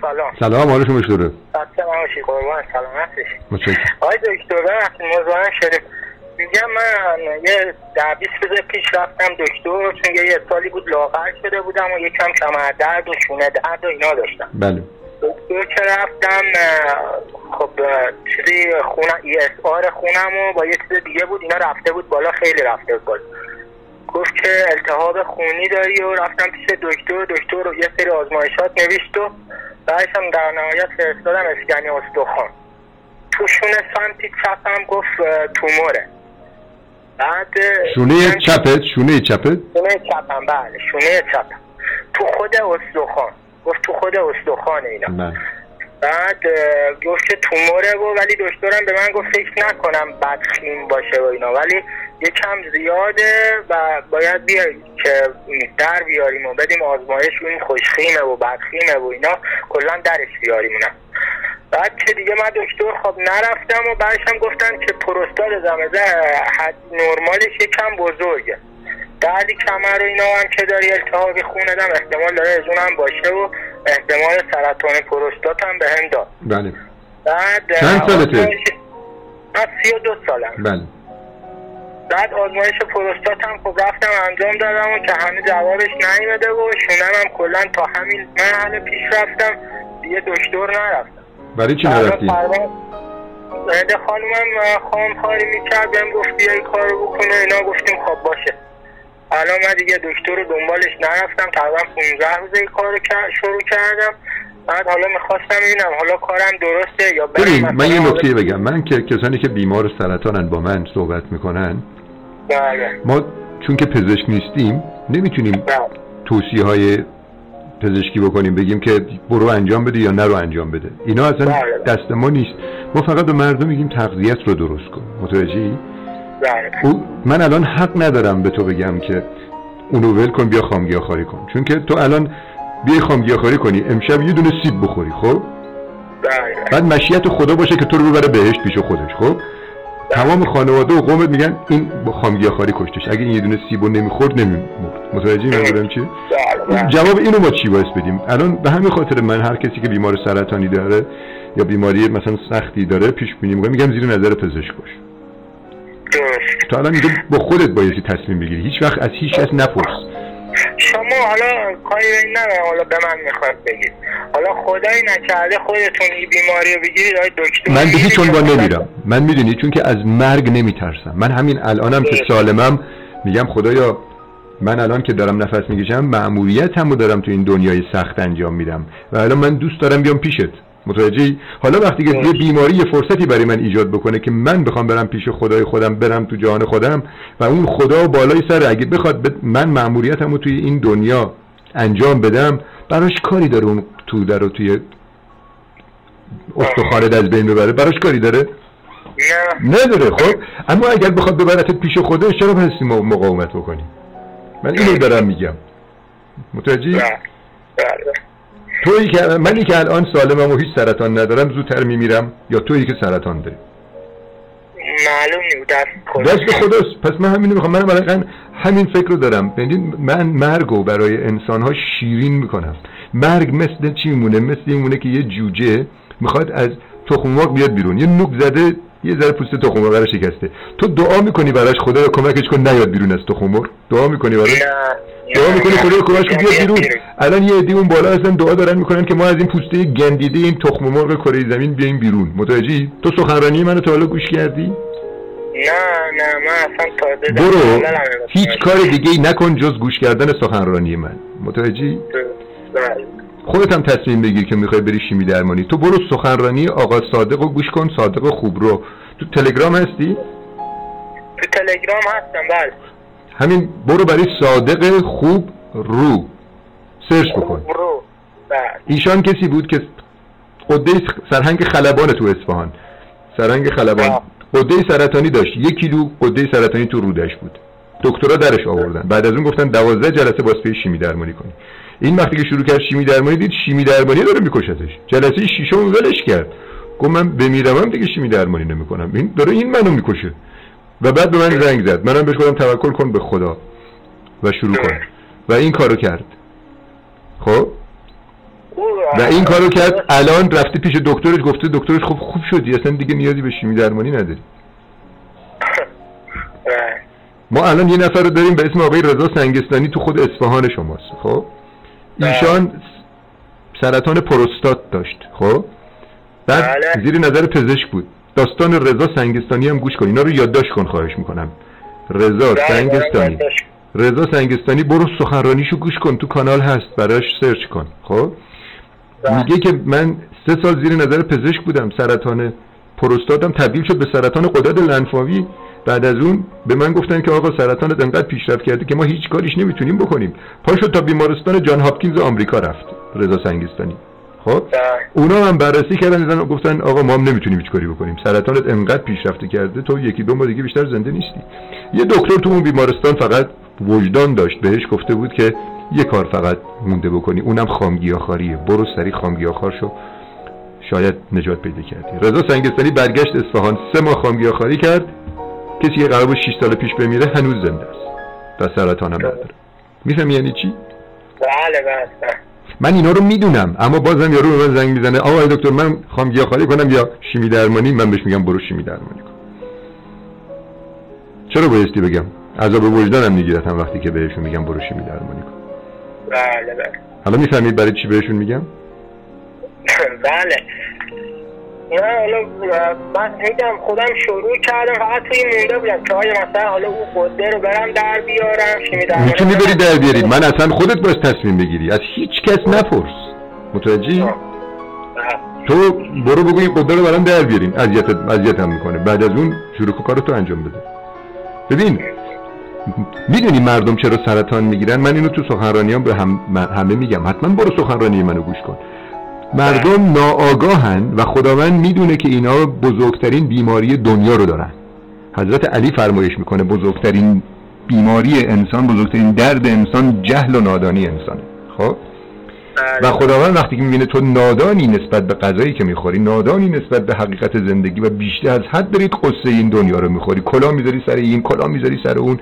سلام. سلام حال شما چطوره سلام آقای دکتر موضوع شریف میگم من یه در بیست روز پیش رفتم دکتر چون یه سالی بود لاغر شده بودم و یکم کمر درد و شونه درد و اینا داشتم. بله. دکتر که رفتم خب چیزی خونم ای اس آر خونم و با یه چیز دیگه بود اینا رفته بود بالا خیلی رفته بود بالا. گفت که التهاب خونی داری و رفتم پیش دکتر. دکتر رو یه سری آزمایشات نوشت و بعدش هم در نهایت فرستادم اسکنی استخوان. تو شونه سمتی چپم گفت توموره. بعد شونه چپت؟ شونه چپت؟ شونه چپم بله شونه چپم. تو خود استخوان. گفت تو خود استخوان اینا. بله. بعد گفت که توموره و ولی دکترم به من گفت فکر نکنم بدخیم باشه و اینا. ولی یکم زیاده و باید بیاریم که در بیاریم و بدیم آزمایش این خوشخیمه و بدخیمه و اینا. کلا درش بیاریم اونا. بعد که دیگه من دکتر خب نرفتم و بعدش هم گفتن که پروستات زمزه حد نرمالش یکم بزرگه. دردی کمر و اینا هم که داری التهاب خونه دم احتمال داره از هم باشه و احتمال سرطان پروستات هم به هم داد. بله. بعد چند سالته؟ من سی و دو سالم. بله. بعد آزمایش پروستات هم خب رفتم انجام دادم و که همه جوابش نیمده و شونم هم کلا تا همین مرحله پیش رفتم. دیگه دکتر نرفتم. برای چی نرفتی؟ بعد خانومم خواهم کاری می‌کرد بهم گفت بیا این کار بکنه. اینا گفتیم خب باشه. الان من دیگه دکتر رو دنبالش نرفتم. تقریبا 15 روز این کار رو شروع کردم. بعد حالا می‌خواستم ببینم حالا کارم درسته یا ببین من یه نکته بگم. من که کسانی که بیمار سرطانن با من صحبت می‌کنن بله. ما چون که پزشک نیستیم نمی‌تونیم بله. توصیه های پزشکی بکنیم بگیم که برو انجام بده یا نرو انجام بده. اینا اصلا بله. دست ما نیست. ما فقط به مردم میگیم تغذیت رو درست کن. متوجهی؟ بله. من الان حق ندارم به تو بگم که اونو ول کن بیا خامگیاخواری کن. چون که تو الان بیای خامگیاخواری کنی. امشب یه دونه سیب بخوری خب؟ بله. بعد مشیت خدا باشه که تو رو ببره بهشت پیش خودش خب؟ تمام خانواده و قومت میگن این با خامگیاخواری کشتش. اگه این یه دونه سیبو نمی‌خورد نمیمرد. متوجه منظورم چیه؟ بله جواب اینو ما چی باعث بدیم؟ الان به همین خاطر من هر کسی که بیمار سرطانی داره یا بیماری مثلا سختی داره پیش بینی میگم میگم زیر نظر پزشک باش. تو الان میگه با خودت بایستی تصمیم بگیری. هیچ وقت از هیچ کس نپرس. شما حالا کاری به این ندارم. حالا به من می‌خواد بگید. حالا خدایی نکرده خودتون این بیماری رو بگیرید آقای دکتر. من به هیچ عنوان نمیرم. من می‌دونی چون که از مرگ نمیترسم. من همین الانم که سالمم میگم خدایا من الان که دارم نفس می‌کشم مأموریتمو دارم تو این دنیای سخت انجام میدم. و الان من دوست دارم بیام پیشت. متوجهی؟ حالا وقتی که یه بیماری یه فرصتی برای من ایجاد بکنه که من بخوام برم پیش خدای خودم برم تو جهان خودم و اون خدا بالای سر اگه بخواد ب- من مأموریتمو توی این دنیا انجام بدم براش کاری داره اون تو رو توی استخوانت از بین ببره. براش کاری داره؟ نه. نداره خب؟ اما اگر بخواد ببرتت پیش خودش چرا هستی مقاومت بکنی؟ من اینو دارم میگم. متوجهی؟ بله بله. تویی که منی که الان سالمم و هیچ سرطان ندارم زودتر میمیرم. یا تویی که سرطان داری؟ معلوم نیست دست خداست پس من همینو می‌خوام. من واقعا همین فکر رو دارم. ببینید من مرگو برای انسان ها شیرین می‌کنم. مرگ مثل چی میمونه؟ مثل این میمونه که یه جوجه می‌خواد از تخم مرغ بیاد بیرون. یه نوک زده یه ذره پوست تخم مرغ رو شکسته. تو دعا می‌کنی براش خدا رو کمکش کن نیاد بیرون از تخم مرغ؟ دعا می‌کنی براش؟ نه. دعا می‌کنی خدا رو کن بیاد بیرون. الان یه عده اون بالا هستن دعا دارن می‌کنن که ما از این پوسته گندیده این تخم مرغ کره زمین بیایم بیرون. متوجهی؟ تو سخنرانی منو تا حالا گوش کردی؟ نه نه من اصلا در برو. هیچ. کار دیگه ای نکن جز گوش کردن سخنرانی من. متوجهی. خودت هم تصمیم بگیر که می‌خوای بری شیمی درمانی. تو برو سخنرانی آقا صادق رو گوش کن صادق خوب رو. تو تلگرام هستی؟ تو تلگرام هستم بله. همین برو برای صادق خوب رو. سرچ بکن. بله. ایشان کسی بود که قده سرهنگ خلبان تو اصفهان. سرهنگ خلبان. آه. قده سرطانی داشت. یک کیلو قده سرطانی تو رودش بود. دکترا درش آوردن. بعد از اون گفتن دوازده جلسه باز پی شیمی درمانی کنی. این وقتی که شروع کرد شیمی درمانی دید شیمی درمانی داره میکشتش. جلسه ششم ولش کرد. گفت من بمیرم دیگه شیمی درمانی نمی‌کنم. این داره این منو می‌کشه. و بعد به من زنگ زد. منم بهش گفتم توکل کن به خدا و شروع کن. و این کارو کرد. خب؟ و این کارو کرد. الان رفته پیش دکترش گفته دکترش خب خوب شدی اصلا دیگه نیازی به شیمی درمانی نداری ما الان یه نفر رو داریم به اسم آقای رضا سنگستانی تو خود اصفهان شماست. خب؟ ایشان سرطان پروستات داشت. خب؟ بعد بله. زیر نظر پزشک بود. داستان رضا سنگستانی هم گوش کن. اینا رو یادداشت کن خواهش می‌کنم. رضا بله، سنگستانی. بله، رضا سنگستانی برو سخنرانیشو گوش کن تو کانال هست براش سرچ کن. خب؟ بله. میگه که من سه سال زیر نظر پزشک بودم سرطان پروستاتم تبدیل شد به سرطان قدرت لنفاوی. بعد از اون به من گفتن که آقا سرطانت انقدر پیشرفت کرده که ما هیچ کاریش نمی‌تونیم بکنیم. پا شد تا بیمارستان جان هاپکینز آمریکا رفت رضا سنگستانی. خب؟ بله. اونا هم بررسی کردن دیدن گفتن آقا ما هم نمی‌تونیم هیچ کاری بکنیم. سرطانت انقدر پیشرفته کرده تو یکی دو ماه دیگه بیشتر زنده نیستی. یه دکتر تو اون بیمارستان فقط وجدان داشت بهش گفته بود که یه کار فقط مونده بکنی. اونم خامگیاخاریه. برو سری خامگیاخار شو. شاید نجات پیدا کردی. رضا سنگستانی برگشت اصفهان سه ماه خامگیاخاری کرد. کسی که قرار بود 6 سال پیش بمیره هنوز زنده است. و سرطان هم نداره. می‌فهمی یعنی چی؟ بله بله بله. من اینا رو می‌دونم. اما بازم یارو به من زنگ می‌زنه آقا دکتر من خوام گیاهخواری کنم یا شیمی درمانی. من بهش میگم برو شیمی درمانی کن. چرا بایستی بگم؟ عذاب وجدانم میگیرتم وقتی که بهشون میگم برو شیمی درمانی کن. بله بله. حالا می‌فهمید برای چی بهشون میگم؟ بله. نه حالا من هیچم خودم شروع کردم فقط توی مونده بودم که آیا مثلا حالا اون قده رو برم در بیارم شیمی می‌تونی بری کنم. در بیارید. من اصلا خودت باید تصمیم بگیری. از هیچ کس نپرس. متوجهی؟ بله. تو برو بگو این قده رو برام در بیارین. اذیت اذیتم می‌کنه. بعد از اون شروع کن کارتو انجام بده. ببین می‌دونی مردم چرا سرطان می‌گیرن؟ من اینو تو سخنرانیام به هم همه میگم. حتما برو سخنرانی منو گوش کن. مردم ناآگاهن و خداوند می‌دونه که اینا بزرگترین بیماری دنیا رو دارن. حضرت علی فرمایش می‌کنه بزرگترین بیماری انسان بزرگترین درد انسان جهل و نادانی انسانه. خب؟ و بله. خداوند وقتی که می‌بینه تو نادانی نسبت به غذایی که می‌خوری نادانی نسبت به حقیقت زندگی و بیشتر از حد داری قصه این دنیا رو می‌خوری. کلا می‌ذاری سر این کلا می‌ذاری سر اون.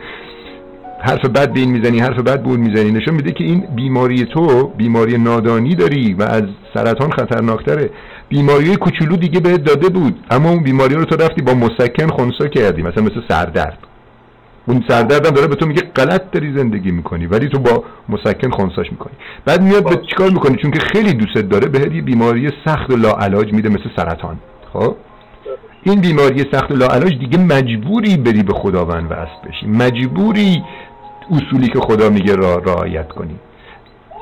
حرف بد به این می‌زنی حرف بد اون می‌زنی. نشون میده که این بیماری تو بیماری نادانی داری و از سرطان خطرناکتره. بیماری کوچولو دیگه بهت داده بود اما اون بیماری رو تو رفتی با مسکن خونسا کردی مثلا مثل سردرد. اون سردرد هم داره به تو میگه غلط داری زندگی می‌کنی ولی تو با مسکن خونساش می‌کنی. بعد میاد به چیکار می‌کنی؟ چون که خیلی دوست داره بهت یه بیماری سخت و لاعلاج میده مثل سرطان. خب؟ این بیماری سخت و لاعلاج دیگه مجبوری بری به خداوند وصل بشی. مجبوری اصولی که خدا میگه را رعایت کنی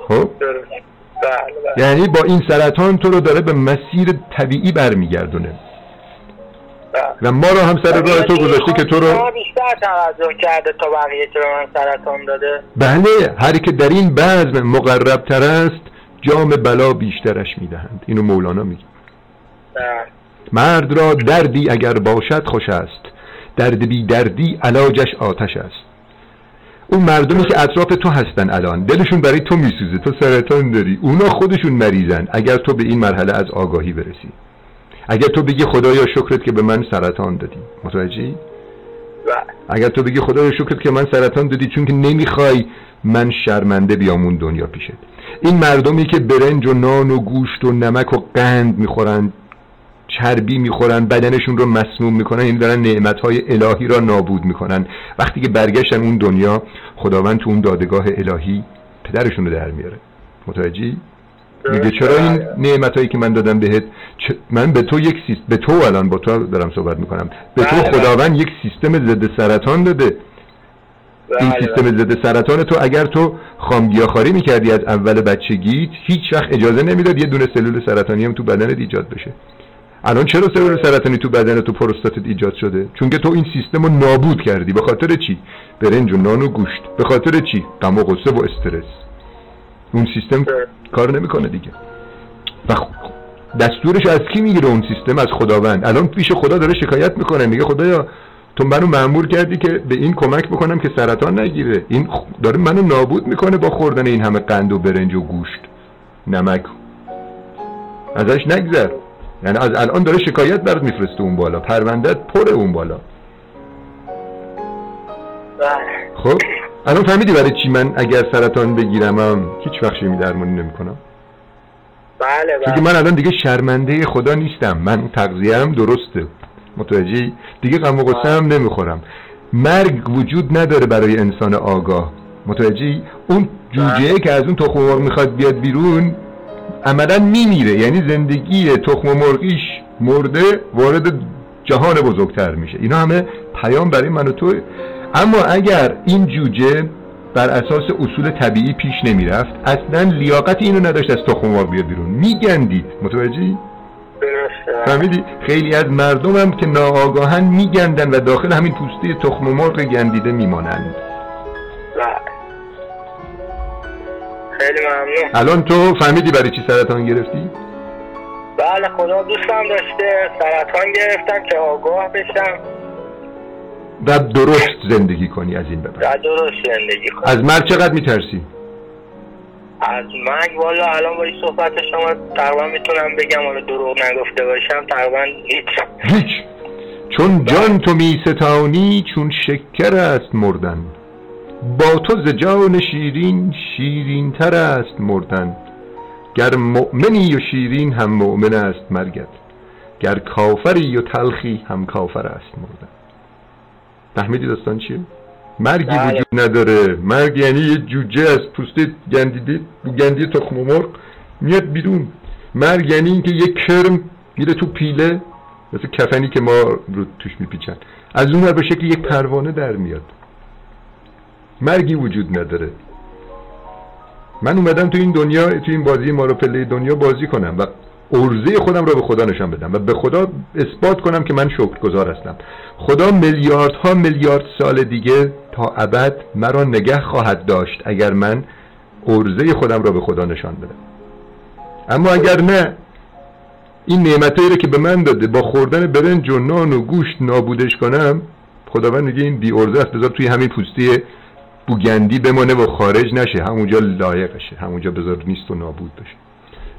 خب. بله بله یعنی با این سرطان تو رو داره به مسیر طبیعی برمیگردونه بله. و ما رو هم سر راه تو گذاشته که تو رو بیشتر توجه کرده تا بقیه که به من سرطان داده بله هر که در این بزم مقرب تر است جام بلا بیشترش می‌دهند اینو مولانا میگه بله. مرد را دردی اگر باشد خوش است درد بی دردی علاجش آتش است اون مردمی که اطراف تو هستن الان. دلشون برای تو میسوزه تو سرطان داری. اونا خودشون مریضن. اگر تو به این مرحله از آگاهی برسی. اگر تو بگی خدایا شکرت که به من سرطان دادی. متوجهی؟ اگر تو بگی خدایا شکرت که من سرطان دادی چون که نمی‌خوای من شرمنده بیام اون دنیا پیشت. این مردمی که برنج و نان و گوشت و نمک و قند می‌خورن چربی می‌خورن بدنشون رو مسموم می‌کنن این دارن نعمتهای الهی را نابود می‌کنن. وقتی که برگشتن اون دنیا خداوند تو اون دادگاه الهی پدرشون رو در میاره. متوجهی؟ میگه چرا این نعمت هایی که من دادم بهت من به تو یک سیست به تو الان با تو دارم صحبت می‌کنم. به تو بله، بله. خداوند یک سیستم ضد سرطان داده. این بله، سیستم ضد سرطان تو اگر تو خامگیاخواری می‌کردی از اول بچگیت هیچ وقت اجازه نمی‌داد یه دونه سلول سرطانی هم تو بدنت ایجاد بشه. الان چرا سلول سرطانی تو بدن تو پروستاتت ایجاد شده؟ چون که تو این سیستم رو نابود کردی. به خاطر چی؟ برنج و نان و گوشت. به خاطر چی؟ غم و غصه و استرس. اون سیستم. کار نمی‌کنه دیگه. و خ- دستورش از کی می‌گیره اون سیستم؟ از خداوند. الان پیش خدا داره شکایت می‌کنه. میگه خدایا تو منو مأمور کردی که به این کمک بکنم که سرطان نگیره. این داره منو نابود می‌کنه با خوردن این همه قند و برنج و گوشت. نمک. ازش نگذر. یعنی از الان داره شکایت برات میفرسته اون بالا. پروندت پره اون بالا. بله. خب الان فهمیدی برای چی من اگر سرطان بگیرمم هیچ وقت شیمی درمانی نمی‌کنم؟ بله چون بله من الان دیگه شرمنده خدا نیستم. من تغذیه‌ام درسته. متوجهی؟ دیگه غم و غصه هم نمی‌خورم. مرگ وجود نداره برای انسان آگاه. متوجهی؟ اون جوجه که از اون تخم مرغ می‌خواد بیاد بیرون عملا میمیره. یعنی زندگی تخم مرغیش مرده وارد جهان بزرگتر میشه. اینا همه پیام برای من و تو. اما اگر این جوجه بر اساس اصول طبیعی پیش نمی‌رفت اصلا لیاقت اینو نداشت از تخم مرغ بیاد بیرون. میگندید. متوجهی؟ فهمیدی؟ خیلی از مردم هم که ناآگاهن میگندن و داخل همین پوسته تخم مرغ گندیده میمانند. خیلی ممنون. الان تو فهمیدی برای چی سرطان گرفتی؟ بله خدا دوستم داشته. سرطان گرفتم که آگاه بشم. و درست زندگی کنی از این به بعد. درست زندگی کنم. از مرگ چقدر میترسی؟ از مرگ؟ والا الان با این صحبت شما تقریبا می‌تونم بگم حالا دروغ نگفته باشم تقریبا هیچ. هیچ. چون جان تو می ستانی چون شکر است مردن. با تو ز جان شیرین شیرین تر است مردن. گر مؤمنی و شیرین هم مؤمن است مرگت. گر کافری و تلخی هم کافر است مردن. فهمیدی داستان چیه؟ مرگی بله. وجود نداره. مرگ یعنی یه جوجه از پوسته گندیده گندی تخم مرغ میاد بیرون. مرگ یعنی اینکه یه کرم میره تو پیله مثل کفنی که ما رو توش میپیچن. از اون به شکل یک پروانه در میاد. مرگی وجود نداره. من اومدم تو این دنیا تو این بازی ما رو پله دنیا بازی کنم و ارزه خودم رو به خدا نشان بدم و به خدا اثبات کنم که من شکرگزار هستم. خدا میلیاردها میلیارد سال دیگه تا ابد مرا نگه خواهد داشت اگر من ارزه خودم را به خدا نشان بدم. اما اگر نه این نعمتایی رو که به من داده با خوردن برنج و نان و گوشت نابودش کنم خداوند میگه این بی ارزه است بذار توی همین پوسته بوگندی بمانه و خارج نشه. همونجا لایقشه. همونجا بذار نیست و نابود بشه.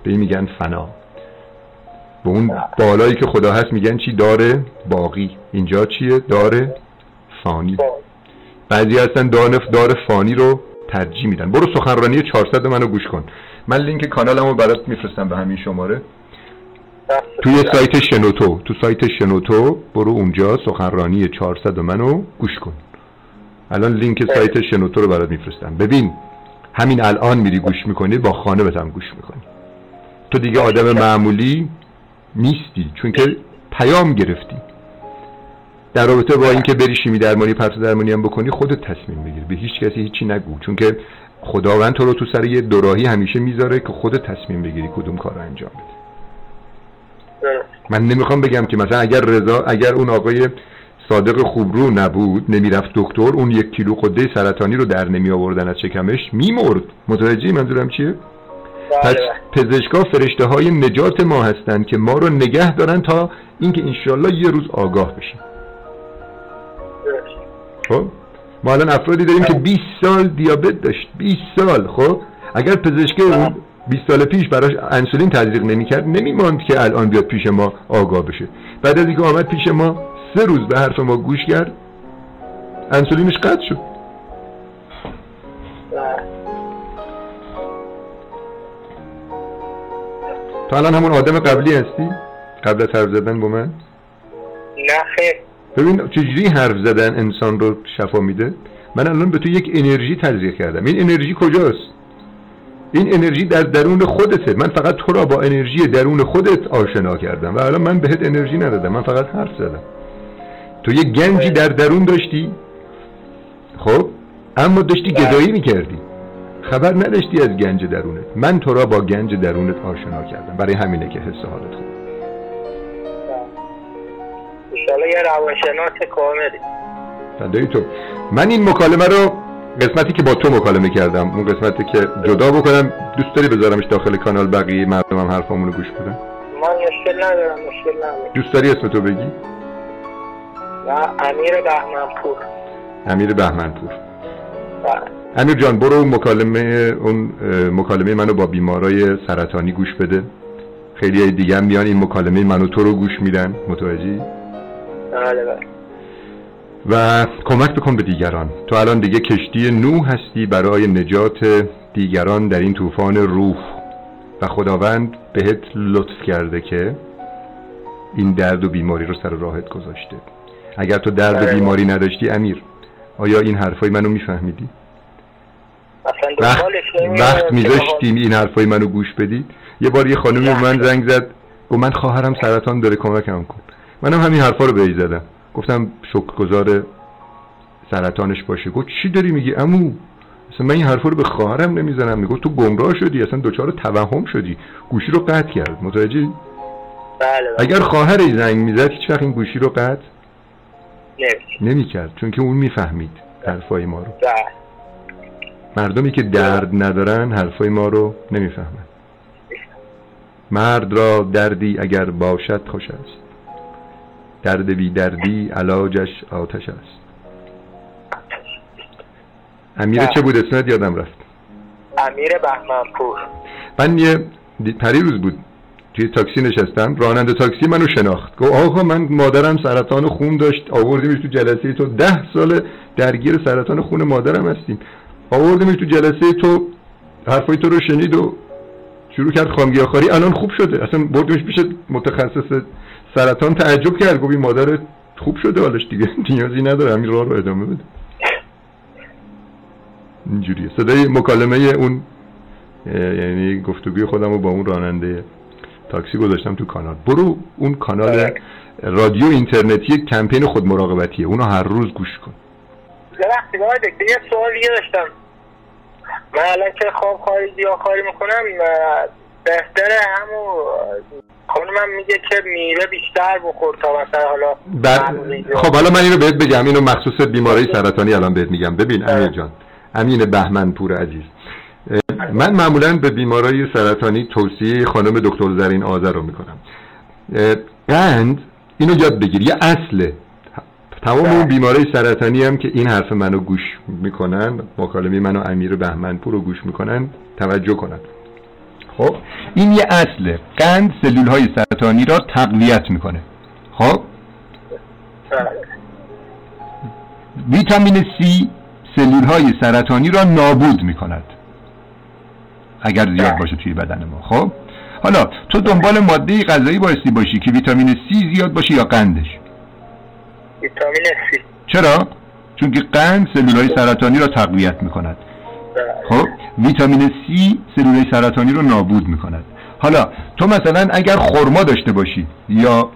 به این میگن فنا. به اون بالایی که خدا هست میگن چی؟ داره باقی. اینجا چیه؟ داره فانی. بعضی هستن دانف دار فانی رو ترجیح میدن. برو سخنرانی 400 منو گوش کن. من لینک کانالمو برات میفرستم به همین شماره. توی سایت شنوتو. تو سایت شنوتو برو اونجا سخنرانی 400 منو گوش کن. الان لینک سایت شنوتو رو برات میفرستم. ببین همین الان میری گوش می‌کنی با خانه هم گوش می‌کنی. تو دیگه آدم معمولی نیستی چون که پیام گرفتی. در رابطه با اینکه بری شیمی درمانی پرس درمانی هم بکنی خودت تصمیم بگیر به هیچ کسی هیچی نگو. چون که خداوند تو رو تو سر یه دوراهی همیشه می‌ذاره که خودت تصمیم بگیری کدوم کار رو انجام بدی. من نمی‌خوام بگم که مثلا اگر رضا اگر اون آقای صادق خوبرو نبود نمی‌رفت دکتر اون یک کیلو قده سرطانی رو در نمی آوردن از شکمش میمرد. متوجه منظورم چیه؟ پس پزشکا فرشته های نجات ما هستند که ما رو نگه دارن تا اینکه انشالله یه روز آگاه بشیم. خب؟ ما الان افرادی داریم که 20 سال دیابت داشت. 20 سال. خب؟ اگر پزشک اون 20 سال پیش براش انسولین تزریق نمی‌کرد نمیماند که الان بیاد پیش ما آگاه بشه. بعد از اینکه آمد پیش ما سه روز به حرف ما گوش کرد انسولینش قطع شد. تو الان همون آدم قبلی هستی؟ قبل از حرف زدن با من؟ نه خیر. ببین چجوری حرف زدن انسان رو شفا میده؟ من الان به تو یک انرژی تزریق کردم. این انرژی کجاست؟ این انرژی در درون خودته. من فقط تو را با انرژی درون خودت آشنا کردم و الان من بهت انرژی ندادم. من فقط حرف زدم. تو یک گنجی در درون داشتی؟ خب اما داشتی گدایی می‌کردی. خبر نداشتی از گنج درونت. من تو را با گنج درونت آشنا کردم. برای همینه که حس حالت خوب. انشالله یه روانشناس کاملی فدای تو. من این مکالمه رو قسمتی که با تو مکالمه کردم اون قسمتی که جدا بکنم دوست داری بذارمش داخل کانال بقیه مردم هم حرفامونو گوش بدن؟ من مشکل ندارم مشکل ندارم. دوست داری اسم تو بگی؟ امیر بهمنپور. امیر بهمنپور. بله. امیر جان برو اون مکالمه اون مکالمه منو با بیمارای سرطانی گوش بده. خیلی دیگه هم میان این مکالمه منو تو رو گوش میدن. متوجهی؟ بله بله. و کمک بکن به دیگران. تو الان دیگه کشتی نوح هستی برای نجات دیگران در این طوفان روح. و خداوند بهت لطف کرده که این درد و بیماری رو سر راهت گذاشته. اگر تو درد بله. بیماری نداشتی امیر. آیا این حرفای منو میفهمیدی؟ وقت, وقت که میذاشتی این حرفای منو گوش بدی یه بار یه خانومی به من زنگ زد. گفت من خواهرم سرطان داره کمکم کن. منم همین حرفا رو بهش زدم. گفتم شکرگزار سرطانش باشه. گفت چی داری میگی امو اصلا من این حرفا رو به خواهرم نمی‌زنم. می‌گفت تو گمراه شدی اصلا دچار توهم شدی. گوشی رو قطع کرد. متوجه بله بله. اگر خواهرش زنگ می‌زد هیچ وقت این گوشی رو قطع نمی‌کرد چون که اون می‌فهمید حرفای ما رو. بله. مردمی که درد ندارن حرفای ما رو نمی‌فهمن. مرد را دردی اگر باشد خوش است. درد بی دردی علاجش آتش است. امیر چه بود؟ اسمت یادم رفت. امیر بهمنپور. من یه پریروز بود. توی تاکسی نشستم راننده تاکسی منو شناخت. گفت آقا من مادرم سرطان خون داشت آوردیمش تو جلسه تو. ده سال درگیر سرطان خون مادرم هستیم. آوردیمش تو جلسه تو حرفای تو رو شنید و شروع کرد خامگیاخواری الان خوب شده. اصلا بردیمش پیش متخصص سرطان تعجب کرد. گفت مادر خوب شده حالش دیگه. نیازی نداره. همین راه رو ادامه بده. اینجوریه. صدای مکالمه اون یعنی گفتگوی خودم رو با اون راننده تاکسی گذاشتم تو کانال. برو اون کانال. رادیو اینترنتی کمپین خود مراقبتیه. اونو هر روز گوش کن. ببخشید آقای دکتر یه سوال دیگه داشتم. من الان که خواب خواهی زیاد کاری می‌کنم بهتره همون خانمم میگه که میره بیشتر بخور تا مثلا حالا بعد خب حالا من اینو بهت بگم. اینو مخصوص بیماری سرطانی الان بهت میگم. ببین امیر جان. امین بهمن پور عزیز. من معمولا به بیمارای سرطانی توصیه خانم دکتر زرین آذر رو می‌کنم. قند اینو یاد بگیر یه اصله. تمام اون بیمارای سرطانی هم که این حرف منو گوش می‌کنن مکالمه منو امیر بهمنپور رو گوش می‌کنن توجه کنن. خب این یه اصله. قند سلول های سرطانی را تقویت می‌کنه. خب؟ ویتامین C سلول های سرطانی را نابود می کند اگر زیاد باشه توی بدن ما. خب؟ حالا تو دنبال ماده غذایی بایستی باشی که ویتامین C زیاد باشه یا قندش؟ ویتامین سی چرا؟ چون که قند سلول های سرطانی را تقویت می کند خب؟ ویتامین C سلول های سرطانی رو نابود می کند حالا تو مثلا اگر خرما داشته باشی یا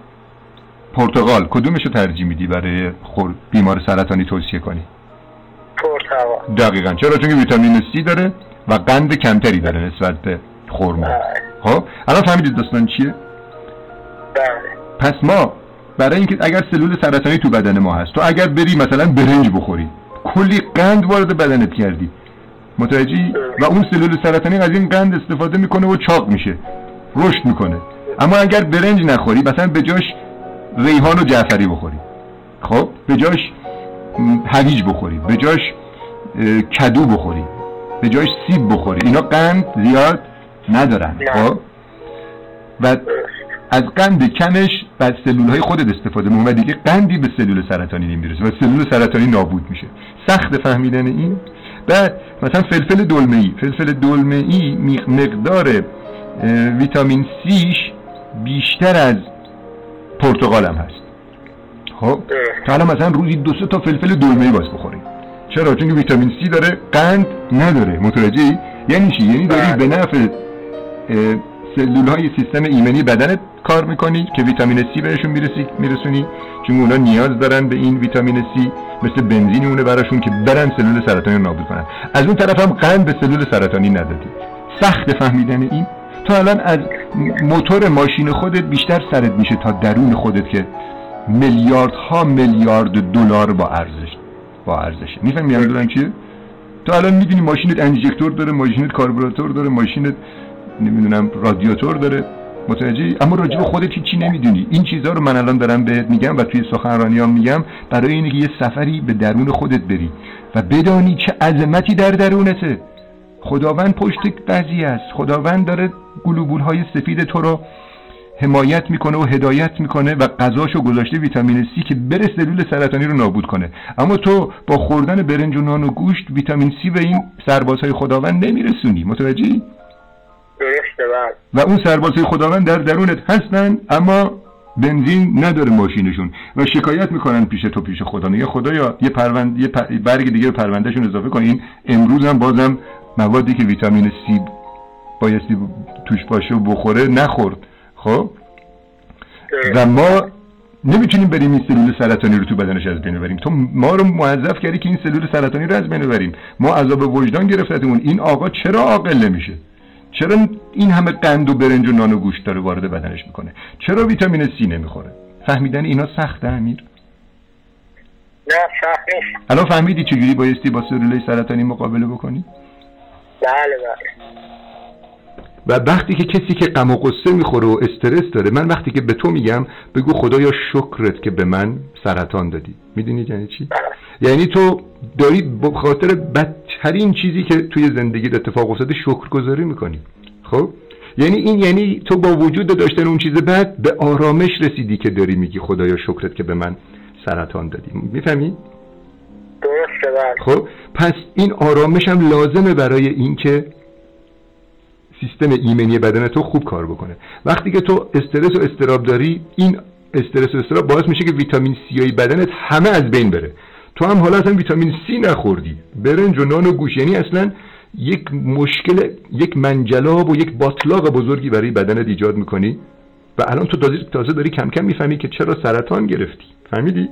پرتقال کدومش رو ترجیح میدی برای خور... بیمار سرطانی توصیه کنی؟ پرتقال دقیقا. چرا؟ چون که ویتامین C داره. و قند کمتری داره نسبت به خرما. خب؟ الان فهمیدید داستان چیه؟ بله. پس ما برای اینکه اگر سلول سرطانی تو بدن ما هست تو اگر بری مثلا برنج بخوری کلی قند وارد بدنت کردی. متوجهی؟ و اون سلول سرطانی از این قند استفاده می‌کنه و چاق میشه. رشد می‌کنه. اما اگر برنج نخوری مثلا به جاش ریحان و جعفری بخوری. خب؟ به جاش هویج بخوری. به جاش کدو بخوری. به جاش سیب بخوری. اینا قند زیاد ندارن. خب؟ و از قند کمش بر سلول های خودت استفاده می‌کنی و دیگه قندی به سلول سرطانی نمی‌رسه و سلول سرطانی نابود میشه. سخت فهمیدن این؟ بعد مثلا فلفل دلمه ای فلفل دلمه ای مقدار ویتامین سیش بیشتر از پرتقال هم هست. خب؟ تا حالا مثلا روزی دو سه تا فلفل دلمه ای باز بخوریم. چرا؟ چون که ویتامین سی داره قند نداره. متوجهی؟ یعنی چی؟ یعنی داری به نفع سلول های سیستم ایمنی بدنت کار می‌کنی که ویتامین سی بهشون می‌رسی میرسونی. چون اونا نیاز دارن به این ویتامین سی مثل بنزین اونه براشون که برن سلول سرطانی رو نابود کنن. از اون طرف هم قند به سلول سرطانی ندادی. سخت فهمیدن این. تو الان از موتور ماشین خودت بیشتر سرت میشه تا درون خودت که میلیاردها میلیارد دلار با ارزش. با ارزشه. می‌فهمی منظورم چیه؟ تو الان می‌دونی ماشینت انژکتور داره ماشینت کاربراتور داره ماشینت نمی‌دونم رادیاتور داره. متوجهی؟ اما راجع به خودت هیچی نمی‌دونی. این چیزها رو من الان دارم بهت میگم و توی سخنرانیام میگم برای اینکه یه سفری به درون خودت بری و بدانی چه عظمتی در درونته. خداوند پشت قضیه است. خداوند داره گلوبول های سفید تو رو حمایت می‌کنه و هدایت می‌کنه و غذاشو گذاشته ویتامین سی که بره سلول سرطانی رو نابود کنه. اما تو با خوردن برنج و نان و گوشت ویتامین سی به این سربازهای خداوند نمیرسونی. متوجهی؟ بله. و اون سربازهای خداوند در درونت هستن اما بنزین نداره ماشینشون. و شکایت می‌کنن پیش تو پیش خدا. میگه خدایا یه پروند یه برگ دیگه به پروندهشون اضافه کن. این امروز هم بازم موادی که ویتامین سی بایستی توش باشه و بخوره نخورد. خب؟ و ما نمی‌تونیم بریم این سلول سرطانی رو تو بدنش از بین ببریم. تو ما رو موظف کردی که این سلول سرطانی رو از بین ببریم. ما عذاب وجدان گرفتتمون. این آقا چرا عاقل نمیشه؟ چرا این همه قند و برنج و نان و گوشت داره وارد بدنش می‌کنه؟ چرا ویتامین سی نمی‌خوره؟ فهمیدن اینا سخته امیر؟ نه سخت نیست. الان فهمیدی چجوری بایستی با سلول سرطانی مقابله بکنی؟ بله بله. و وقتی که کسی که غم و قصه می‌خوره و استرس داره من وقتی که به تو میگم بگو خدایا شکرت که به من سرطان دادی. می‌دونی یعنی چی؟ یعنی تو داری به خاطر بدترین چیزی که توی زندگی اتفاق افتاده شکرگزاری می‌کنی. خب؟ یعنی این یعنی تو با وجود داشتن اون چیز بد به آرامش رسیدی که داری میگی خدایا شکرت که به من سرطان دادی. می‌فهمی؟ درسته بله. خب؟ پس این آرامش هم لازمه برای اینکه سیستم ایمنی بدن تو خوب کار بکنه. وقتی که تو استرس و استراب داری این استرس و استراب باعث میشه که ویتامین سی های بدنت همه از بین بره. تو هم حالا اصلا ویتامین سی نخوردی. برنج و نان و گوش یعنی اصلا یک مشکل یک منجلاب و یک باطلاق بزرگی برای بدنت ایجاد می‌کنی. و الان تو تازه داری کم کم می‌فهمی که چرا سرطان گرفتی. فهمیدی؟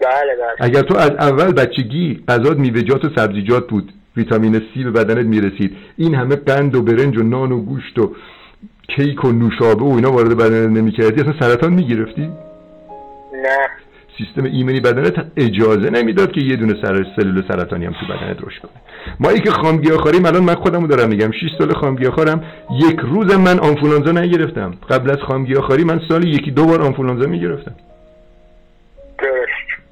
بله بله. اگر تو از اول بچگی غذات میوه‌جات و سبزیجات بود ویتامین سی به بدنت می‌رسید. این همه قند و برنج و نان و گوشت و کیک و نوشابه و اینا وارد بدنت نمی‌کردی؟ اصلا سرطان می‌گرفتی؟ نه. سیستم ایمنی بدنت اجازه نمی‌داد که یه دونه سر سلول سرطانی هم تو بدنت رشد کنه. ما که خاریم الان من خودمو دارم میگم. 6 سال خارم یک روزم من آنفولانزا نگرفتم. قبل از خاری من سالی یکی دو بار آنفولانزا می‌گرفتم.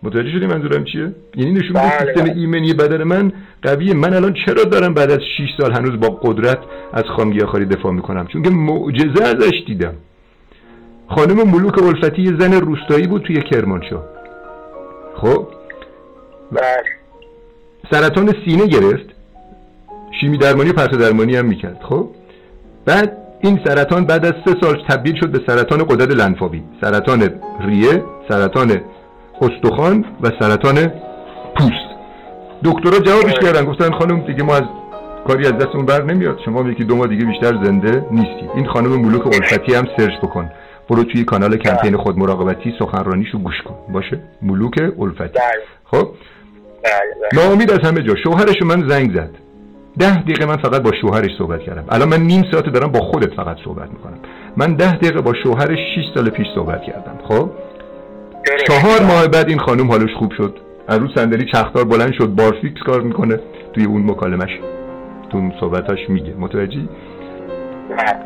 متوجه شدی منظورم چیه؟ یعنی نشون میده بله، سیستم بله. ایمنی بدن من قویه. من الان چرا دارم بعد از 6 سال هنوز با قدرت از خامگیاخواری دفاع می‌کنم؟ چون که معجزه ازش دیدم. خانم ملوک الفتی یه زن روستایی بود توی کرمانشاه. خب؟ بله. سرطان سینه گرفت. شیمی درمانی و پرت درمانی هم می‌کرد. خب؟ بعد این سرطان بعد از سه سال تبدیل شد به سرطان قدرت لنفاوی. سرطان ریه سرطان استخوان و سرطان پوست. دکترها جوابش کردن. گفتن خانم دیگه ما از کاری از دستمون بر نمیاد. شما یکی دو ماه دیگه بیشتر زنده نیستی. این خانم ملوک الفتی هم سرچ بکن. برو توی کانال کمپین خود مراقبتی سخنرانیشو گوش کن. باشه؟ ملوک الفتی بله. خب؟ بله، بله. ناامید از همه جا. شوهرش من زنگ زد. ده دقیقه من فقط با شوهرش صحبت کردم. الان من نیم ساعت دارم با خودت فقط صحبت می‌کنم. من ده دقیقه با شوهرش 6 سال پیش صحبت کردم. خب؟ چهار ماه بعد این خانم حالش خوب شد. از رو صندلی چختار بلند شد بارفیکس کار می‌کنه توی اون مکالمش. تو اون صحبتاش میگه. متوجهی؟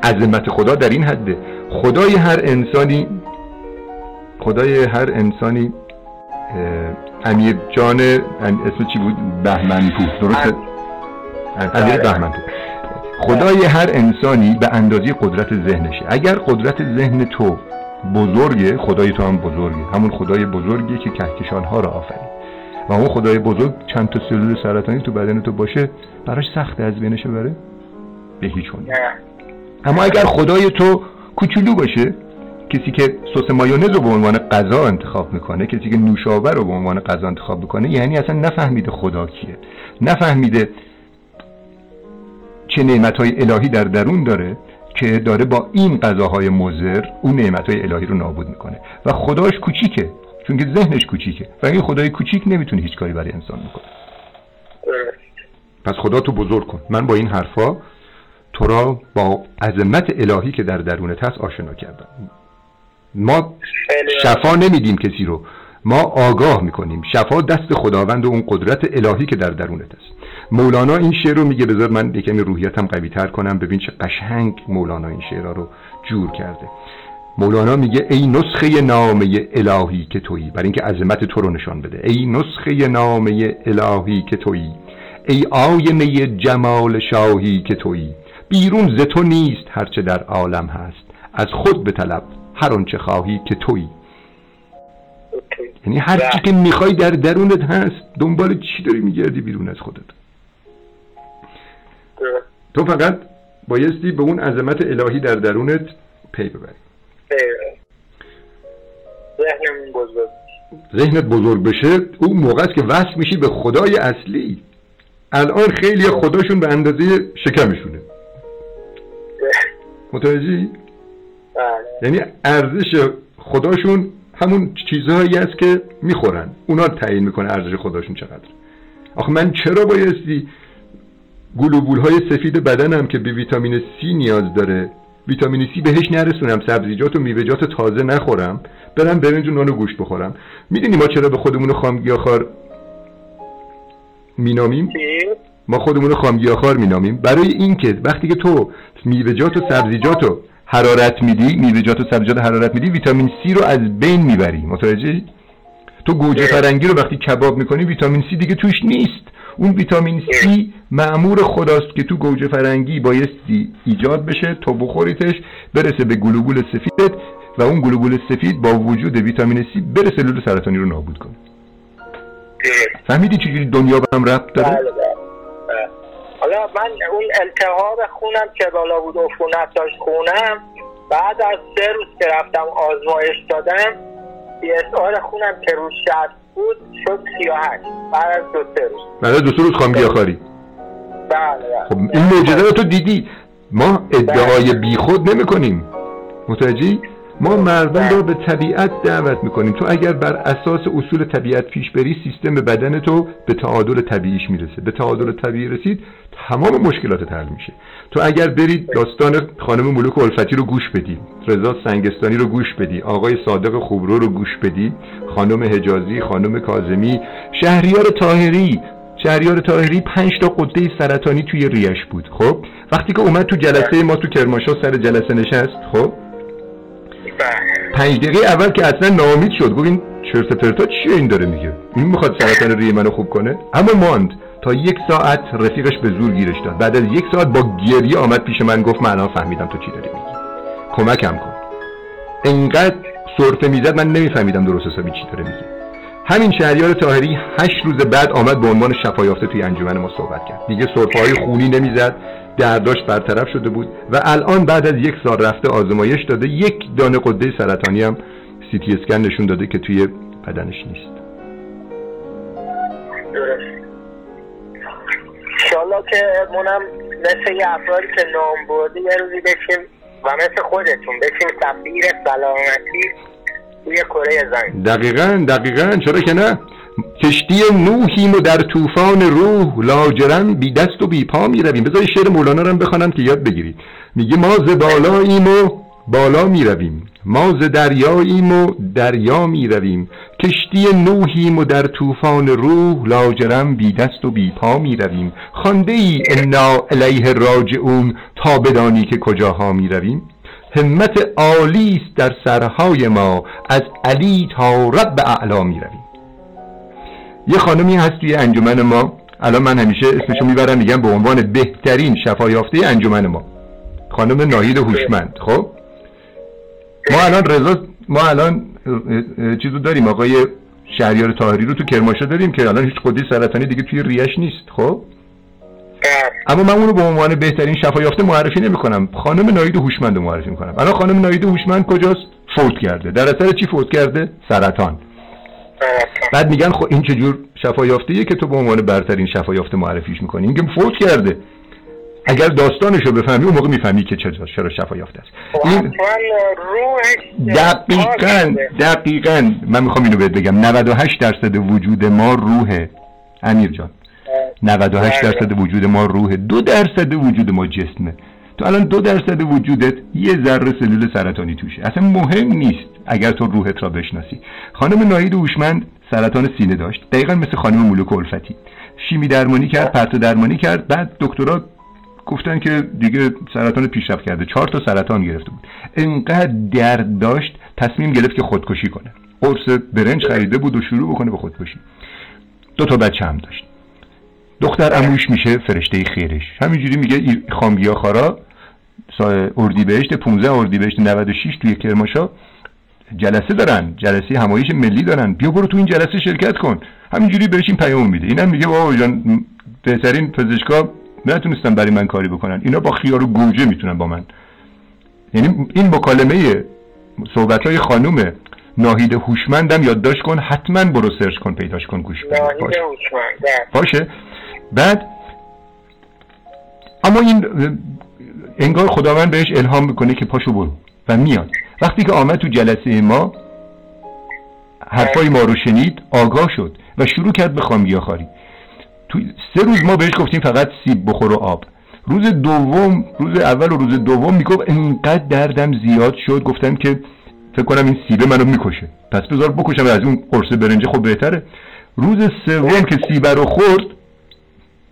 عظمت خدا در این حده. خدای هر انسانی خدای هر انسانی امیر جان اسم چی بود؟ بهمنپور. درسته؟ امیر بهمنپور. خدای هر انسانی به اندازه قدرت ذهنشه. اگر قدرت ذهن تو بزرگه خدای تو هم بزرگه. همون خدای بزرگیه که کهکشان ها را آفرید. و اون خدای بزرگ چند تا سلول سرطانی تو بدن تو باشه براش سخت از بینش بره؟ به هیچ اما اگر خدای تو کوچولو باشه کسی که سس مایونز رو به عنوان غذا انتخاب می‌کنه کسی که نوشابه رو به عنوان غذا انتخاب می‌کنه یعنی اصلا نفهمیده خدا کیه. نفهمیده چه نعمت های الهی در درون داره. که داره با این غذاهای مزر اون های الهی رو نابود می‌کنه. و خداش کوچیکه چون که ذهنش کوچیکه. و این خدای کوچیک نمی‌تونه هیچ کاری برای انسان می‌کنه پس خدا تو بزرگ کن. من با این حرفا تو را با عظمت الهی که در درونت هست آشنا کردم. ما شفا نمیدیم کسی رو. ما آگاه می‌کنیم. شفا دست خداوند و اون قدرت الهی که در درونت است مولانا این شعر رو میگه. بذار من یکمی روحیتم قوی تر کنم. ببین چه قشنگ مولانا این شعر رو جور کرده. مولانا میگه ای نسخه نامه الهی که تویی. برای اینکه عظمت تو رو نشان بده. ای نسخه نامه الهی که تویی. ای آینه جمال شاهی که تویی. بیرون ز تو نیست هرچه در عالم هست. از خود به طلب هر آنچه خواهی که تویی. یعنی هر چی که می‌خوای در درونت هست دنبال چی داری میگردی بیرون از خودت؟ تو فقط بایستی به اون عظمت الهی در درونت پی ببری. ذهنت بزرگ بشه اون موقع که وصل میشی به خدای اصلی. الان خیلی خداشون به اندازه شکمشونه. متوجهی؟ بله. یعنی ارزش خداشون همون چیزهایی است که می‌خورن. اونا تعیین می‌کنه ارزش خداشون چقدر. آخه من چرا بایستی گلوبول های سفید بدنم که به ویتامین C نیاز داره. ویتامین C بهش نرسونم سبزیجات و میوه‌جات تازه نخورم. برم برنج و نان و گوشت بخورم. می‌دونی ما چرا به خودمون خامگیاخوار مینامیم؟ ما خودمون خامگیاخوار مینامیم. برای اینکه وقتی که تو میوه‌جات و سبزیجات رو حرارت میدی میوه‌جات و سبزیجات حرارت میدی ویتامین C رو از بین می‌بری. متوجه تو گوجه فرنگی رو وقتی کباب می‌کنی ویتامین C دیگه توش نیست اون ویتامین C معمور خداست که تو گوجه فرنگی بایستی ایجاد بشه تا بخوریتش برسه به گلوبول سفیدت و اون گلوبول سفید با وجود ویتامین C بره سلول سرطانی رو نابود کنه فهمیدی چجوری دنیا به هم ربط داره؟ بله، بله. بله. حالا من اون التهاب خونم که بالا بود عفونت داشت خونم بعد از سه روز که رفتم آزمایش دادم آر خونم که روز شد بود شد 38 بعد از دو سه روز. بعد از دو سه روز خامگیاخواری بله, بله. خب این معجزه رو تو دیدی؟ ما ادعای بله. بیخود نمی کنیم متوجهی؟ ما مردم رو به طبیعت دعوت می‌کنیم. تو اگر بر اساس اصول طبیعت پیش بری سیستم بدن تو به تعادل طبیعیش می‌رسه. به تعادل طبیعی رسید تمام مشکلات حل میشه. تو اگر برید داستان خانم ملوک الفتی رو گوش بدی رضا سنگستانی رو گوش بدی آقای صادق خوبرو رو گوش بدی خانم حجازی خانم کازمی شهریار تاهری شهریار تاهری پنج تا قده سرطانی توی ریش بود خب؟ وقتی که اومد تو جلسه ما تو کرماشا سر جلسه نشست خب؟ پنج دقیقه اول که اصلا ناامید شد گفت این چرت پرتا چیه این داره میگه؟ این می‌خواد سرطان ریه منو خوب کنه؟ اما ماند. تا یک ساعت رفیقش به زور گیرش داد. بعد از یک ساعت با گریه آمد پیش من گفت من الان فهمیدم تو چی داری میگی. کمکم کن. انقدر سرفه می‌زد من نمیفهمیدم درست حسابی چی داره میگی همین شهریار تاهری هشت روز بعد آمد به عنوان شفایافته توی انجمن ما صحبت کرد. دیگه سرفه های خونی نمی‌زد درداش برطرف شده بود و الان بعد از یک سال رفته آزمایش داده. یک دانه قده سرطانی هم سی تی اسکن نشون داده که توی بدنش نیست. انشالله که منم مثل یه افرادی که نام برده یه روزی بشیم و مثل خودتون بشیم سفیر سلامتی توی کره زمین. دقیقا دقیقا. چرا که نه؟ کشتی نوحیم و در طوفان روح لاجرم بی دست و بی پا می رویم. بذاری شعر مولانا رو بخوانم که یاد بگیرید. میگه ما ز و بالا می رویم. ما ز دریاییم و دریا می رویم. کشتی نوحیم و در طوفان روح لاجرم بی دست و بی پا می رویم. خانده ای انا الیه راجعون تا بدانی که کجاها می رویم. همت عالی است در سرهای ما. از علی تا رب اعلا می رویم. یه خانمی هست توی انجمن ما. الان من همیشه اسمشو می‌برم میگم به عنوان بهترین شفایافته انجمن ما. خانم ناهید هوشمند خب؟ ما الان رضا ما الان چیزو داریم. آقای شهریار تاهری رو تو کرماشا داریم که الان هیچ خودی سرطانی دیگه توی ریش نیست خب؟ اما من اونو به عنوان بهترین شفایافته معرفی نمی کنم خانم ناهید هوشمند رو معرفی کنم الان خانم ناهید هوشمند کجاست؟ فوت کرده. در اثر چی فوت کرده؟ سرطان. بعد میگن خب این چجور شفا یافته که تو به عنوان برترین شفا یافته معرفیش می‌کنی؟ اینکه فوت کرده. اگر داستانش رو بفهمی اون موقع می‌فهمی که چرا چرا شفا یافته است. خب، این دقیقا دقیقا من می‌خوام اینو بهت بگم. 98 درصد وجود ما روحه امیر جان. 98 بله. درصد وجود ما روحه دو درصد وجود ما جسمه. تو الان دو درصد وجودت یه ذره سلول سرطانی توشه. اصلا مهم نیست اگر تو روحت را بشناسی. خانم ناهید هوشمند سرطان سینه داشت. دقیقا مثل خانم مولوک الفتی. شیمی درمانی کرد پرتو درمانی کرد بعد دکترا گفتن که دیگه سرطان پیشرفت کرده. چهار تا سرطان گرفته بود. انقدر درد داشت تصمیم گرفت که خودکشی کنه. قرص برنج خریده بود و شروع بکنه به خودکشی. دو تا بچه هم داشت. دختر اموش میشه فرشته خیرش. همینجوری میگه خامگیا خارا اردیبهشت 15 اردیبهشت 96 توی کرماشا. جلسه دارن. جلسه همایش ملی دارن. بیا برو تو این جلسه شرکت کن. همینجوری بهش این پیام میده. اینم میگه بابا جان بهترین پزشکا نتونستن برای من کاری بکنن. اینا با خیار و گوجه می‌تونن با من. یعنی این مکالمه صحبت های خانوم ناهید هوشمندم یادداشت کن حتما برو سرچ کن پیداش کن گوش بده. باشه. باشه. بعد اما این انگار خداوند بهش الهام می‌کنه که پاشو برو و میاد. وقتی که آمد تو جلسه ما حرفای ما رو شنید آگاه شد و شروع کرد به خامگیا خاری تو سه روز ما بهش گفتیم فقط سیب بخور و آب. روز دوم روز اول و روز دوم می‌گفت انقدر دردم زیاد شد گفتم که فکر کنم این سیبه منو می‌کشه. پس بذار بکشم از اون قرص برنجه خب بهتره. روز سوم که سیبه رو خورد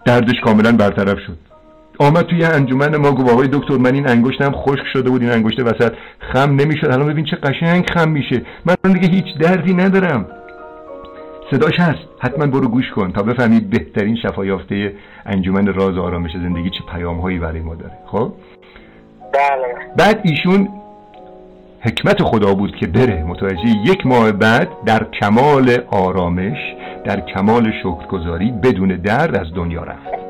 دردش کاملا برطرف شد. آمد توی انجمن ما گفت آقای دکتر من این انگشتم خشک شده بود این انگشت وسط خم نمی‌شد. الان ببین چه قشنگ خم میشه. من دیگه هیچ دردی ندارم. صداش هست. حتما برو گوش کن تا بفهمید بهترین شفایافته انجمن راز آرامش زندگی چه پیام هایی برای ما داره. خب؟ بله. بعد ایشون حکمت خدا بود که بره. متوجه یک ماه بعد در کمال آرامش در کمال شکرگزاری بدون درد از دنیا رفت.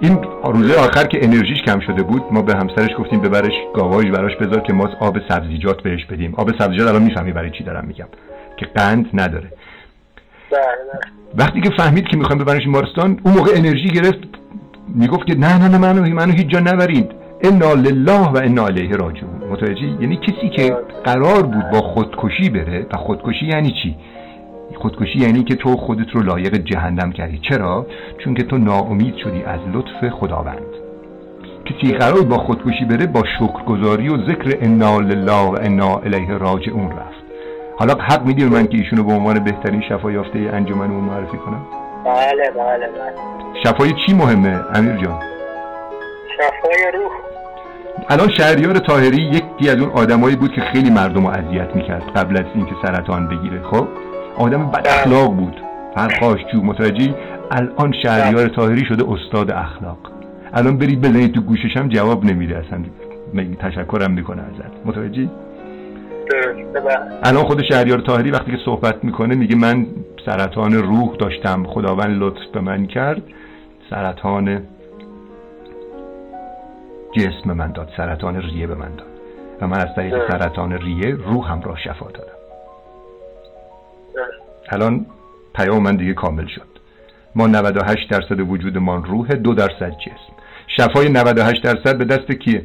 این روزه آخر که انرژیش کم شده بود ما به همسرش گفتیم ببرش گاواژ براش بذار که ما آب سبزیجات بهش بدیم. آب سبزیجات الان می‌فهمی برای چی دارم میگم. که قند نداره. وقتی که فهمید که می‌خوایم ببرنش بیمارستان اون موقع انرژی گرفت می‌گفت که نه نه نه منو منو هیچ جا نبرید. انا لله و انا علیه راجعون. متوجه؟ یعنی کسی که قرار بود با خودکشی بره و خودکشی یعنی چی؟ خودکشی یعنی که تو خودت رو لایق جهنم کردی. چرا؟ چون که تو ناامید شدی از لطف خداوند. کسی قرار با خودکشی بره با شکرگزاری و ذکر انا لله و انا الیه راجعون رفت. حالا حق میدی من که ایشونو به عنوان بهترین شفا یافته انجمنمون معرفی کنم؟ بله بله بله. شفای چی مهمه امیر جان؟ شفای روح. الان شهریار تاهری یکی از اون آدمایی بود که خیلی مردم رو اذیت می‌کرد قبل از اینکه سرطان بگیره خب؟ آدم بد اخلاق بود. پرخاشجو متوجهی؟ الان شهریار تاهری شده استاد اخلاق. الان برید بزنید تو گوشش هم جواب نمیده اصلا. تشکرم می‌کنه ازت. الان خود شهریار تاهری وقتی که صحبت می‌کنه میگه من سرطان روح داشتم. خداوند لطف به من کرد. سرطان جسم من داد. سرطان ریه به من داد. و من از طریق سرطان ریه روحم را شفا دادم. الان پیام من دیگه کامل شد. ما 98 درصد وجودمان روح دو درصد جسم. شفای 98 درصد به دست کیه؟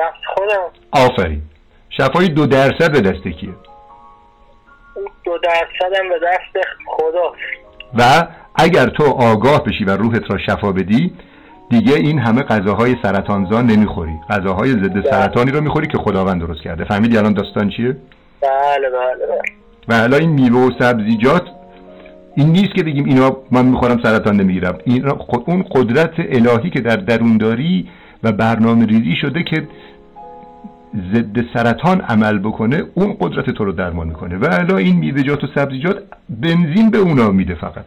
دست خودم. آفرین. شفای دو درصد به دست کیه؟ دو درصد هم به دست خدا. و اگر تو آگاه بشی و روحت را شفا بدی دیگه این همه غذاهای سرطانزا نمی‌خوری. غذاهای ضد بله. سرطانی رو می‌خوری که خداوند درست کرده. فهمیدی الان داستان چیه؟ بله بله, بله. و حالا این میوه و سبزیجات این نیست که بگیم اینا من می‌خورم سرطان نمی‌گیرم. این اون قدرت الهی که در درون داری و برنامه ریزی شده که ضد سرطان عمل بکنه اون قدرت تو رو درمان می‌کنه. و حالا این میوه‌جات و سبزیجات بنزین به اونا میده فقط.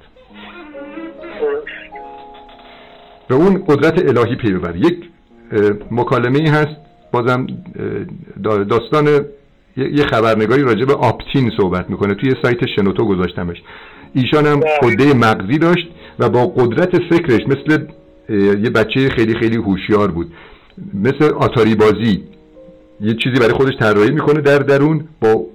به اون قدرت الهی پی ببر یک مکالمه ای هست. بازم داستان یه خبرنگاری راجع به آپتین صحبت می‌کنه. توی سایت شنوتو گذاشتمش. ایشان هم قده مغزی داشت و با قدرت فکرش مثل یه بچه خیلی خیلی هوشیار بود. مثل آتاری بازی. یه چیزی برای خودش طراحی می‌کنه در درون با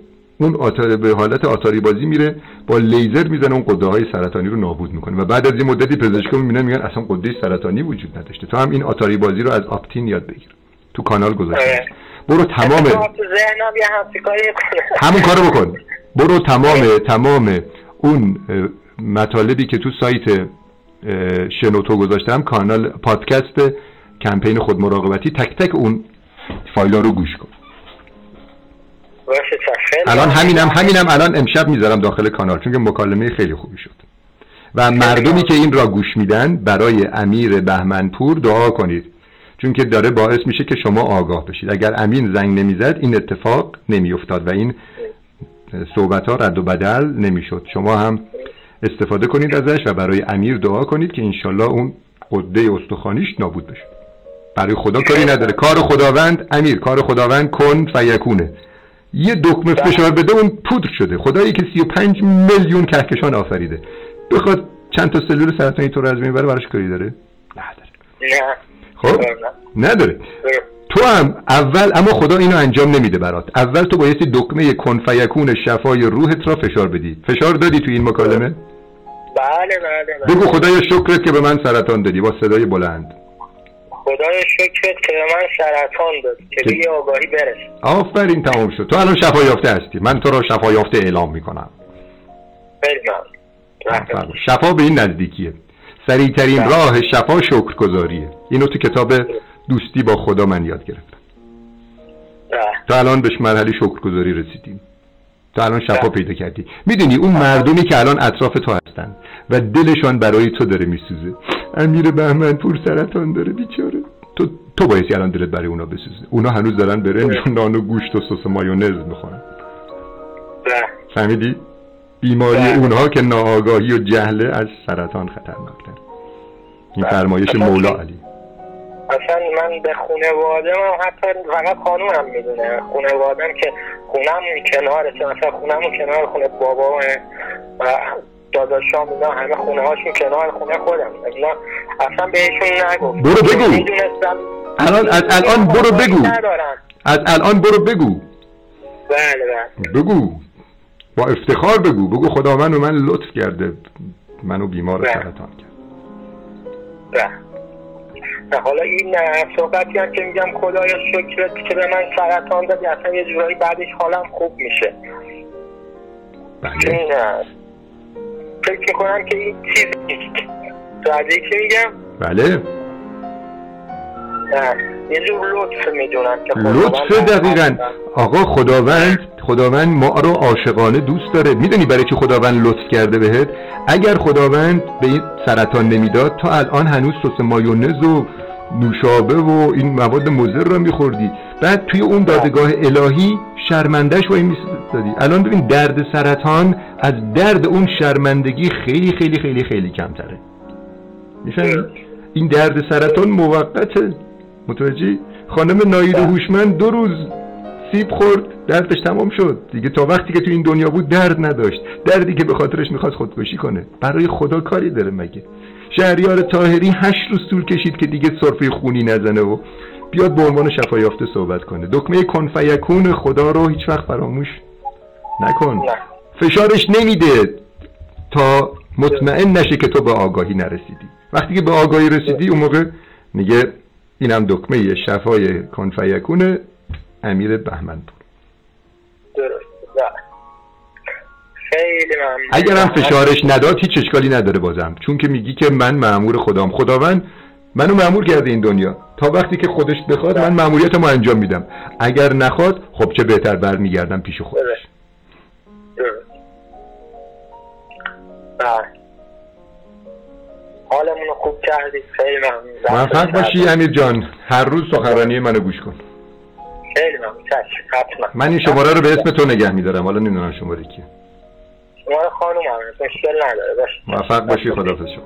اون آتار به حالت آتاری بازی میره با لیزر می‌زنه اون قده های سرطانی رو نابود می‌کنه. و بعد از یه مدتی پزشکا می‌بینن میگن اصلا قده سرطانی وجود نداشته. تو هم این آتاری بازی رو از آپتین یاد بگیر. تو کانال گذاشته. برو تمام همون کارو بکن. برو تمام تمام اون مطالبی که تو سایت شنوتو گذاشتم. کانال پادکست کمپین خود مراقبتی. تک تک اون فایل رو گوش کن. الان همینم همینم الان امشب می‌ذارم داخل کانال چون که مکالمه خیلی خوبی شد. و مردمی که این را گوش میدن برای امیر بهمنپور دعا کنید. چون که داره باعث میشه که شما آگاه بشید. اگر امین زنگ نمی‌زد این اتفاق نمیافتاد و این صحبت ها رد و بدل نمی‌شد. شما هم استفاده کنید ازش و برای امیر دعا کنید که انشالله اون قده استخوانیش نابود بشه. برای خدا کاری نداره. کار خداوند امیر کار خداوند کن فیکونه یه دکمه فشار بده اون پودر شده. خدایی که 35 میلیون کهکشان آفریده. بخواد چند تا سلول سرطانی تو رو از بین بره براش کاری داره؟ نداره. نه. خب. نداره. تو هم اول اما خدا اینو انجام نمیده برات. اول تو بایستی دکمه کن فیکون شفای روحت را فشار بدی. فشار دادی تو این مکالمه؟ بله بله بله. بگو خدایا شکرت که به من سرطان دادی با صدای بلند. خدای شکرت که به من سرطان داد که به آگاهی برسه. آفرین تمام شد. تو الان شفا یافته هستی. من تو را شفا یافته اعلام می‌کنم. ممنون. شفا به این نزدیکیه. سریعترین بله. راه شفا شکرگزاریه. اینو تو کتاب دوستی با خدا من یاد گرفتم. بله. تا الان بهش مرحله شکرگزاری رسیدیم. تا الان شفا بله. پیدا کردی. می‌دونی اون مردمی که الان اطراف تو هستن و دلشان برای تو داره میسوزه. امیر بهمن پور سرطان داره بیچاره. تو تو بایستی الان دلت برای اونا بسوزه. اونا هنوز دارن برنج و نان و گوشت و سس مایونز می‌خورن. بله. فهمیدی؟ بیماری بله. اونها که ناآگاهی و جهله از سرطان خطرناکتر. این بله. فرمایش اصلا مولا علی. اصلا من به خانواده من حتی فقط خانومم می‌دونه. خانوادم که خونم کناره که مثلا خونم کنار خونه بابا و داداشام اینا همه خونه هاشون کنار خونه خودم. اینا اصلا بهشون نگفت. برو بگو. الان از الان برو بگو. از الان برو بگو. بله بله. بگو. با افتخار بگو. بگو خداوند به من لطف کرده. منو بیمار بله. سرطان کرد. بله. حالا این صحبتی هم که میگم خدایا شکرت که به من سرطان دادی. اصلا یه جورایی بعدش حالم خوب میشه. بله. این اه، فکر می‌کنم که این چیز نیست راجعه که میگم. بله. نه یه جور لطف می‌دونم که لطف دقیقا. آقا خداوند خداوند ما رو عاشقانه دوست داره. می‌دونی برای چی خداوند لطف کرده بهت؟ اگر خداوند به این سرطان نمی‌داد تا الان هنوز سس مایونز و نوشابه و این مواد مضر رو میخوردی. بعد توی اون دادگاه الهی شرمندهش وای میستادی الان ببین درد سرطان از درد اون شرمندگی خیلی خیلی خیلی خیلی کمتره. می‌فهمی؟ این درد سرطان موقته. متوجهی؟ خانم نایل هوشمند دو روز سیب خورد دردش تمام شد. دیگه تا وقتی که تو این دنیا بود درد نداشت. دردی که به خاطرش می‌خواست خودکشی کنه. برای خدا کاری داره مگه؟ شهریار تاهری هشت روز طول کشید که دیگه صرفه خونی نزنه و بیاد به عنوان شفا یافته صحبت کنه. دکمه کن فیکون خدا رو هیچ وقت فراموش نکن. فشارش نمیده تا مطمئن نشه که تو به آگاهی نرسیدی. وقتی که به آگاهی رسیدی اون موقع میگه اینم دکمه شفای کنفیکون امیر بهمنپور. درست. خیلی ممنون. اگرم فشارش نداد هیچ اشکالی نداره بازم. چون که میگی که من معمور خدام. خداوند منو معمور کرده این دنیا. تا وقتی که خودش بخواد من معمولیتمو انجام میدم. اگر نخواد خب چه بهتر برمیگردم پیش خودش. درست. بله. حالمون خوب کردید خیلی ممنون. موفق باشی امیر جان. هر روز سخنرانی منو گوش کن. حتما من این شماره رو به اسم تو نگه میدارم. حالا نمی‌دونم شماره کیه. شما خانوم هم مشکل نداره. باشه موفق باشی خداحافظ شما.